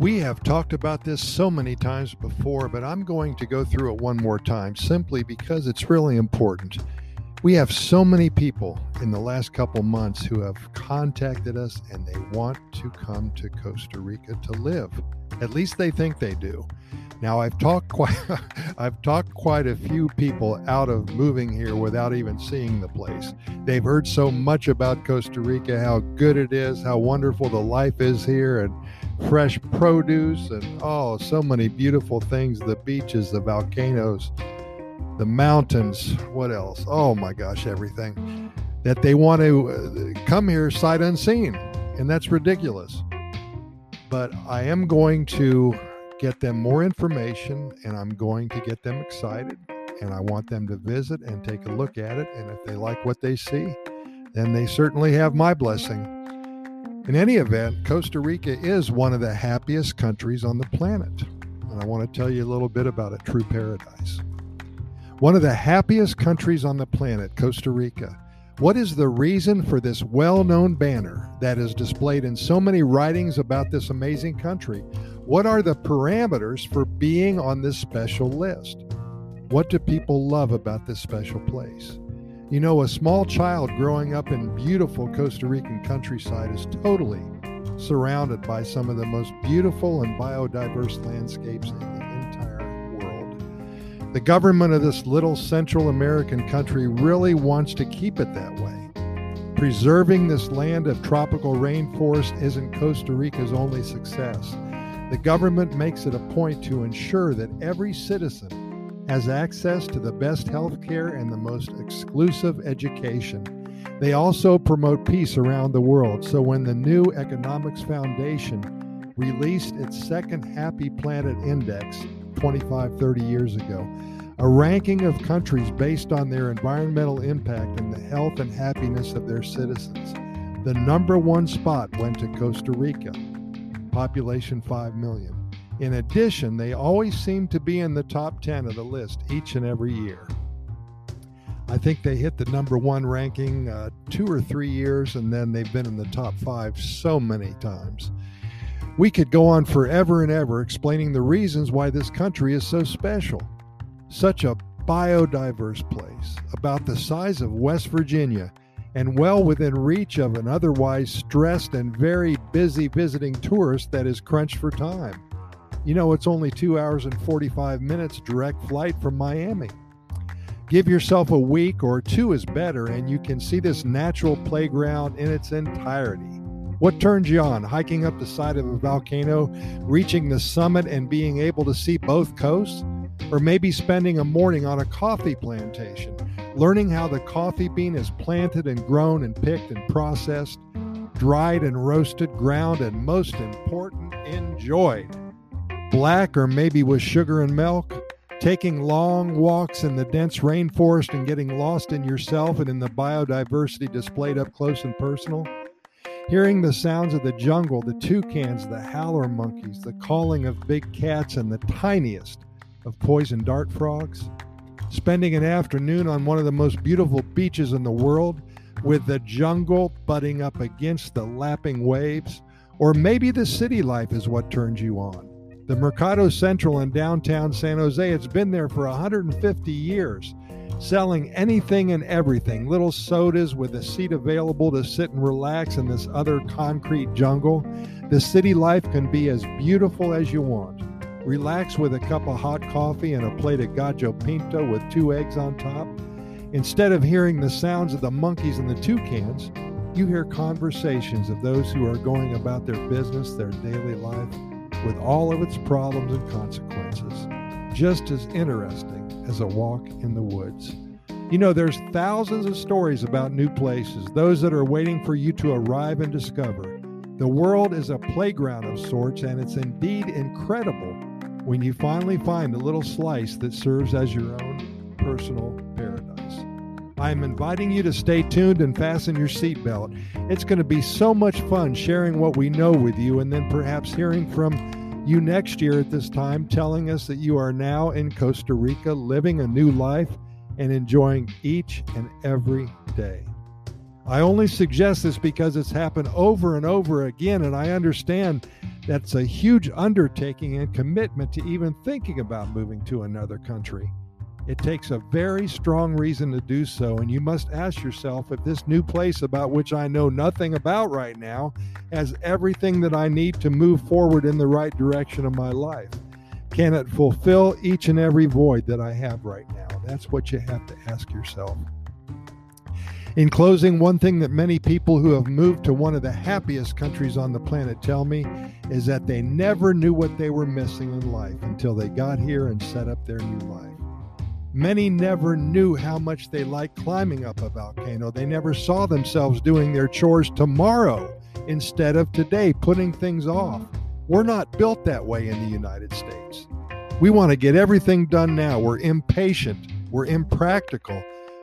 We have talked about this so many times before, but I'm going to go through it one more time simply because it's really important. We have so many people in the last couple months who have contacted us and they want to come to Costa Rica to live. At least they think they do. Now I've talked quite I've talked quite a few people out of moving here without even seeing the place. They've heard so much about Costa Rica, how good it is, how wonderful the life is here and fresh produce and oh, so many beautiful things the beaches, the volcanoes, the mountains. What else? Oh my gosh, everything that they want to uh, come here sight unseen. And that's ridiculous. But I am going to get them more information and I'm going to get them excited. And I want them to visit and take a look at it. And if they like what they see, then they certainly have my blessing. In any event, Costa Rica is one of the happiest countries on the planet. And I want to tell you a little bit about a true paradise. One of the happiest countries on the planet, Costa Rica. What is the reason for this well known banner that is displayed in so many writings about this amazing country? What are the parameters for being on this special list? What do people love about this special place? You know, a small child growing up in beautiful Costa Rican countryside is totally surrounded by some of the most beautiful and biodiverse landscapes in the entire world. The government of this little Central American country really wants to keep it that way. Preserving this land of tropical rainforest isn't Costa Rica's only success. The government makes it a point to ensure that every citizen has access to the best health care and the most exclusive education. They also promote peace around the world. So when the New Economics Foundation released its second Happy Planet Index 25, 30 years ago, a ranking of countries based on their environmental impact and the health and happiness of their citizens. The number one spot went to Costa Rica, population 5 million. In addition, they always seem to be in the top 10 of the list each and every year. I think they hit the number one ranking uh, two or three years, and then they've been in the top five so many times. We could go on forever and ever explaining the reasons why this country is so special. Such a biodiverse place, about the size of West Virginia, and well within reach of an otherwise stressed and very busy visiting tourist that is crunched for time. You know, it's only two hours and 45 minutes direct flight from Miami. Give yourself a week or two is better, and you can see this natural playground in its entirety. What turns you on? Hiking up the side of a volcano, reaching the summit, and being able to see both coasts? Or maybe spending a morning on a coffee plantation, learning how the coffee bean is planted and grown and picked and processed, dried and roasted, ground, and most important, enjoyed black or maybe with sugar and milk, taking long walks in the dense rainforest and getting lost in yourself and in the biodiversity displayed up close and personal, hearing the sounds of the jungle, the toucans, the howler monkeys, the calling of big cats, and the tiniest of poison dart frogs, spending an afternoon on one of the most beautiful beaches in the world with the jungle butting up against the lapping waves, or maybe the city life is what turns you on the Mercado Central in downtown San Jose, it's been there for 150 years, selling anything and everything little sodas with a seat available to sit and relax in this other concrete jungle. The city life can be as beautiful as you want. Relax with a cup of hot coffee and a plate of gallo pinto with two eggs on top. Instead of hearing the sounds of the monkeys and the toucans, you hear conversations of those who are going about their business, their daily life with all of its problems and consequences, just as interesting as a walk in the woods. You know, there's thousands of stories about new places, those that are waiting for you to arrive and discover. The world is a playground of sorts, and it's indeed incredible when you finally find the little slice that serves as your own personal paradise. I am inviting you to stay tuned and fasten your seatbelt. It's going to be so much fun sharing what we know with you and then perhaps hearing from you next year at this time, telling us that you are now in Costa Rica living a new life and enjoying each and every day. I only suggest this because it's happened over and over again, and I understand That's a huge undertaking and commitment to even thinking about moving to another country. It takes a very strong reason to do so, and you must ask yourself if this new place about which I know nothing about right now has everything that I need to move forward in the right direction of my life. Can it fulfill each and every void that I have right now? That's what you have to ask yourself. In closing, one thing that many people who have moved to one of the happiest countries on the planet tell me is that they never knew what they were missing in life until they got here and set up their new life. Many never knew how much they liked climbing up a volcano. They never saw themselves doing their chores tomorrow instead of today, putting things off. We're not built that way in the United States. We want to get everything done now. We're impatient, we're impractical,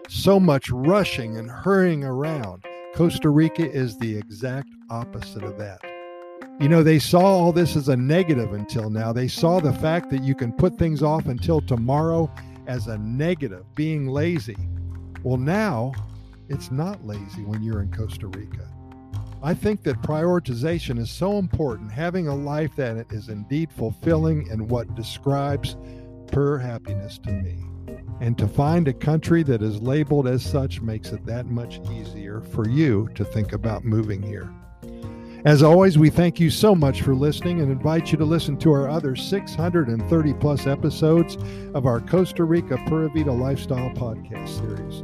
so much rushing and hurrying around. Costa Rica is the exact opposite of that. You know, they saw all this as a negative until now. They saw the fact that you can put things off until tomorrow as a negative, being lazy. Well, now it's not lazy when you're in Costa Rica. I think that prioritization is so important. Having a life that is indeed fulfilling and what describes pure happiness to me. And to find a country that is labeled as such makes it that much easier for you to think about moving here. As always, we thank you so much for listening and invite you to listen to our other 630 plus episodes of our Costa Rica Pura Vida Lifestyle podcast series.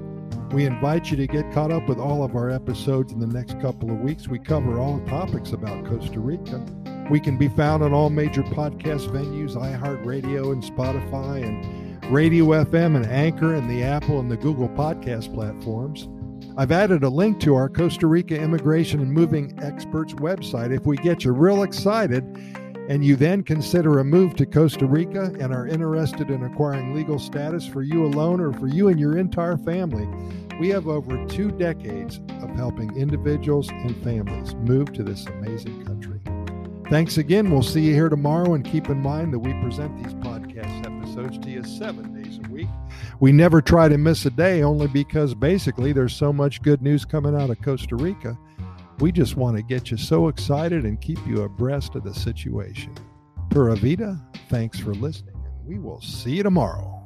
We invite you to get caught up with all of our episodes in the next couple of weeks. We cover all topics about Costa Rica. We can be found on all major podcast venues, iHeartRadio and Spotify, and Radio FM and Anchor and the Apple and the Google podcast platforms. I've added a link to our Costa Rica Immigration and Moving Experts website. If we get you real excited and you then consider a move to Costa Rica and are interested in acquiring legal status for you alone or for you and your entire family, we have over two decades of helping individuals and families move to this amazing country. Thanks again. We'll see you here tomorrow. And keep in mind that we present these podcast episodes to you seven days a week. We never try to miss a day only because basically there's so much good news coming out of Costa Rica. We just want to get you so excited and keep you abreast of the situation. Pura Vida, thanks for listening, and we will see you tomorrow.